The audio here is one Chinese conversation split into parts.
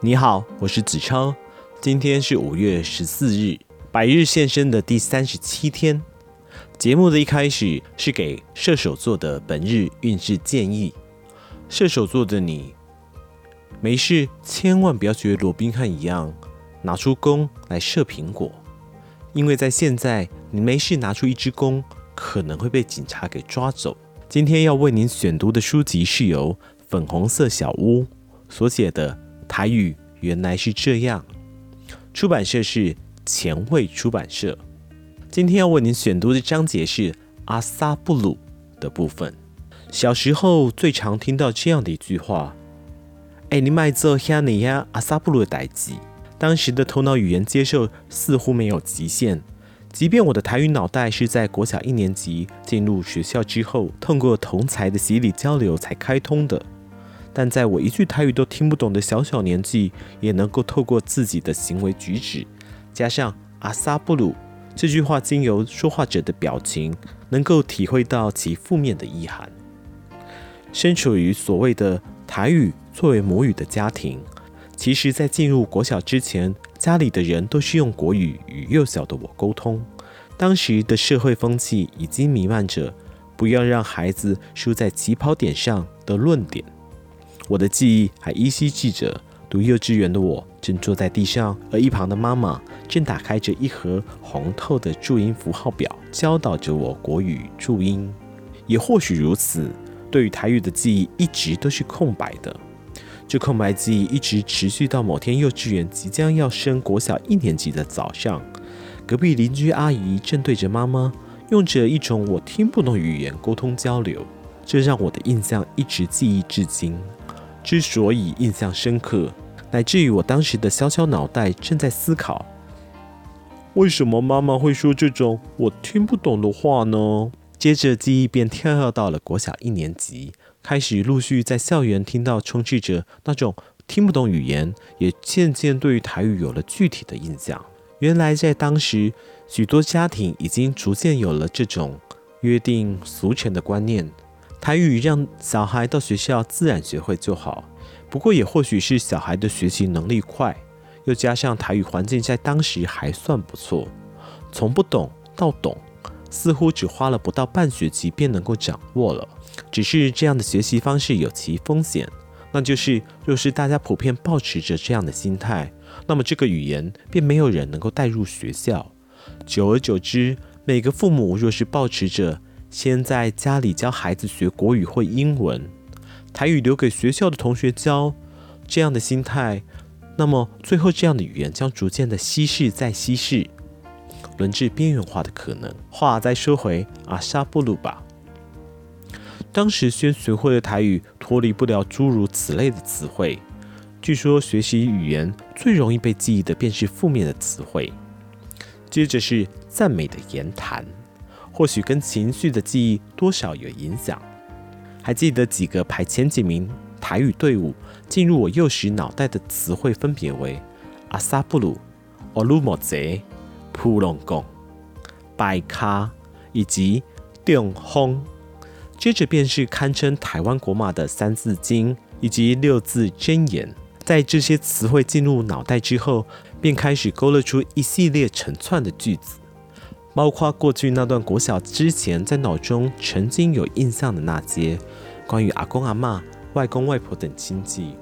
你好，我是子超。今天是五月十四日，百日现身的第三十七天。节目的一开始是给射手座的本日运势建议。射手座的你，没事千万不要学罗宾汉一样拿出弓来射苹果，因为在现在你没事拿出一支弓，可能会被警察给抓走。今天要为您选读的书籍是由粉红色小屋所写的。台语原来是这样，出版社是前卫出版社。今天要为您选读的章节是阿萨布鲁的部分。小时候最常听到这样的一句话：“哎，你卖做虾尼呀？阿萨布鲁的代志。”当时的头脑语言接受似乎没有极限，即便我的台语脑袋是在国小一年级进入学校之后，通过同才的洗礼交流才开通的。但在我一句台语都听不懂的小小年纪，也能够透过自己的行为举止，加上阿萨布鲁这句话，经由说话者的表情，能够体会到其负面的意涵。身处于所谓的台语作为母语的家庭，其实在进入国小之前，家里的人都是用国语与幼小的我沟通。当时的社会风气已经弥漫着“不要让孩子输在起跑点上”的论点。我的记忆还依稀记着，读幼稚园的我正坐在地上，而一旁的妈妈正打开着一盒红透的注音符号表，教导着我国语注音。也或许如此，对于台语的记忆一直都是空白的。这空白记忆一直持续到某天幼稚园即将要升国小一年级的早上，隔壁邻居阿姨正对着妈妈用着一种我听不懂语言沟通交流，这让我的印象一直记忆至今。之所以印象深刻，乃至于我当时的小小脑袋正在思考：为什么妈妈会说这种我听不懂的话呢？接着记忆便跳到了国小一年级，开始陆续在校园听到充斥着那种听不懂语言，也渐渐对于台语有了具体的印象。原来在当时，许多家庭已经逐渐有了这种约定俗成的观念。台语让小孩到学校自然学会就好，不过也或许是小孩的学习能力快，又加上台语环境在当时还算不错，从不懂到懂，似乎只花了不到半学期便能够掌握了。只是这样的学习方式有其风险，那就是若是大家普遍保持着这样的心态，那么这个语言便没有人能够带入学校。久而久之，每个父母若是保持着先在家里教孩子学国语或英文，台语留给学校的同学教，这样的心态，那么最后这样的语言将逐渐的稀释再稀释，轮至边缘化的可能。话再说回阿萨布鲁吧，当时先学会的台语脱离不了诸如此类的词汇。据说学习语言最容易被记忆的便是负面的词汇，接着是赞美的言谈。或许跟情绪的记忆多少有影响。还记得几个排前几名台语队伍进入我幼时脑袋的词汇，分别为阿萨布鲁、奥鲁莫泽、普隆贡、白卡以及中风。接着便是堪称台湾国骂的《三字经》以及六字真言。在这些词汇进入脑袋之后，便开始勾勒出一系列成串的句子。包括过去那段国小之前在脑中曾经有印象的那些关于阿公阿嬷、外公外婆等亲戚，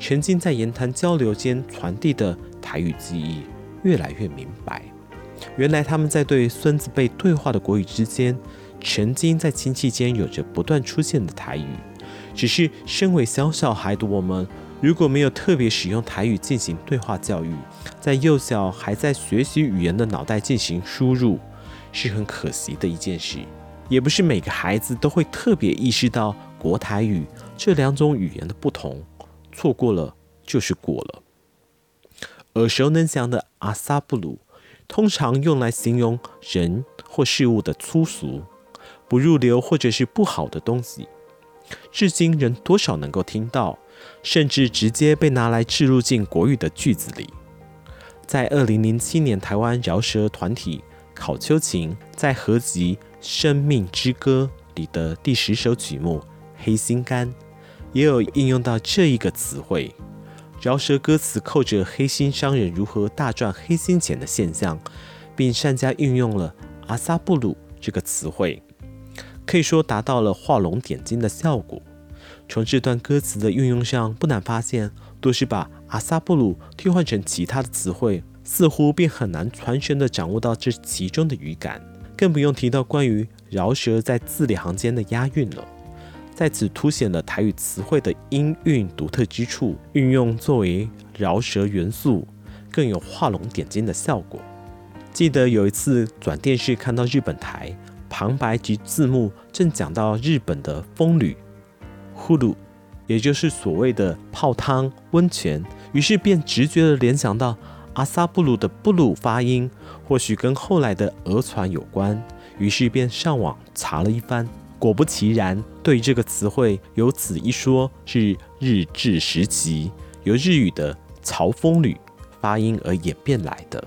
曾经在言谈交流间传递的台语记忆，越来越明白。原来他们在对孙子辈对话的国语之间，曾经在亲戚间有着不断出现的台语。只是身为小小孩的我们，如果没有特别使用台语进行对话教育，在幼小还在学习语言的脑袋进行输入。是很可惜的一件事，也不是每个孩子都会特别意识到国台语这两种语言的不同，错过了就是过了。耳熟能详的阿萨布鲁，通常用来形容人或事物的粗俗、不入流或者是不好的东西，至今仍多少能够听到，甚至直接被拿来置入进国语的句子里。在二零零七年，台湾饶舌团体。考秋琴在合集《生命之歌》里的第十首曲目《黑心肝》也有应用到这一个词汇。饶舌歌词扣着黑心商人如何大赚黑心钱的现象，并善加运用了“阿萨布鲁”这个词汇，可以说达到了画龙点睛的效果。从这段歌词的运用上，不难发现，都是把“阿萨布鲁”替换成其他的词汇，似乎便很难传神地掌握到这其中的语感，更不用提到关于饶舌在字里行间的押韵了。在此凸显了台语词汇的音韵独特之处，运用作为饶舌元素，更有画龙点睛的效果。记得有一次转电视看到日本台旁白及字幕正讲到日本的风吕，呼噜，也就是所谓的泡汤温泉，于是便直觉地联想到阿萨布鲁的布鲁发音，或许跟后来的讹传有关，于是便上网查了一番。果不其然，对这个词汇有此一说，是日治时期由日语的“潮风吕”发音而演变来的。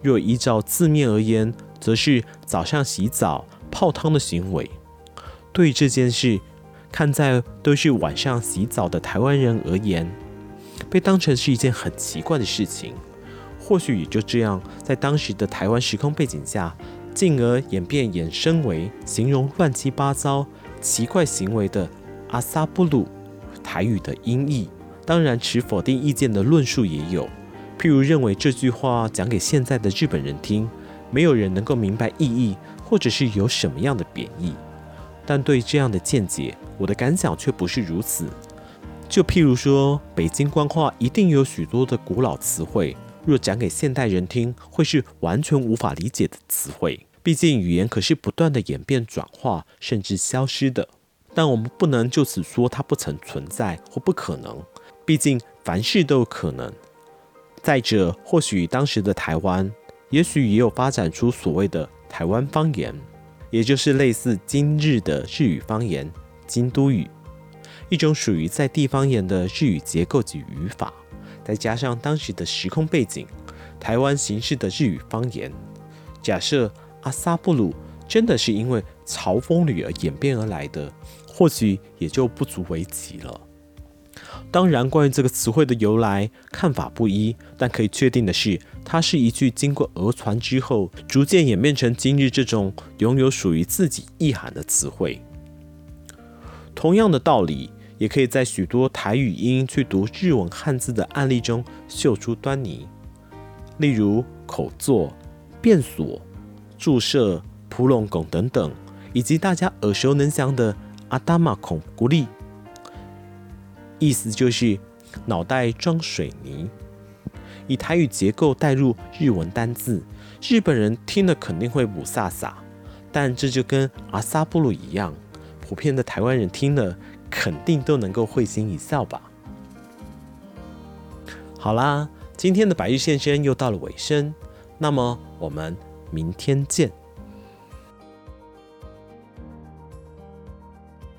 若依照字面而言，则是早上洗澡泡汤的行为。对这件事，看在都是晚上洗澡的台湾人而言，被当成是一件很奇怪的事情。或许也就这样，在当时的台湾时空背景下。进而演变衍生为形容乱七八糟、奇怪行为的阿萨布鲁台语的音译。当然，持否定意见的论述也有，譬如认为这句话讲给现在的日本人听，没有人能够明白意义，或者是有什么样的贬义。但对这样的见解，我的感想却不是如此。就譬如说，北京官话一定有许多的古老词汇。若讲给现代人听，会是完全无法理解的词汇。毕竟语言可是不断的演变、转化，甚至消失的。但我们不能就此说它不曾存在或不可能。毕竟凡事都有可能。再者，或许当时的台湾，也许也有发展出所谓的台湾方言，也就是类似今日的日语方言——京都语，一种属于在地方言的日语结构及语法。再加上当时的时空背景，台湾形式的日语方言，假设阿萨布鲁真的是因为潮风吕而演变而来的，或许也就不足为奇了。当然，关于这个词汇的由来，看法不一，但可以确定的是，它是一句经过讹传之后，逐渐演变成今日这种拥有属于自己意涵的词汇。同样的道理。也可以在许多台语音去读日文汉字的案例中嗅出端倪，例如口作、变所、注射、扑龙拱等等，以及大家耳熟能详的阿达玛孔古力，意思就是脑袋装水泥。以台语结构带入日文单字，日本人听了肯定会雾煞煞，但这就跟阿萨布鲁一样，普遍的台湾人听了。肯定都能够会心一笑吧。好啦，今天的白日现身又到了尾声，那么我们明天见。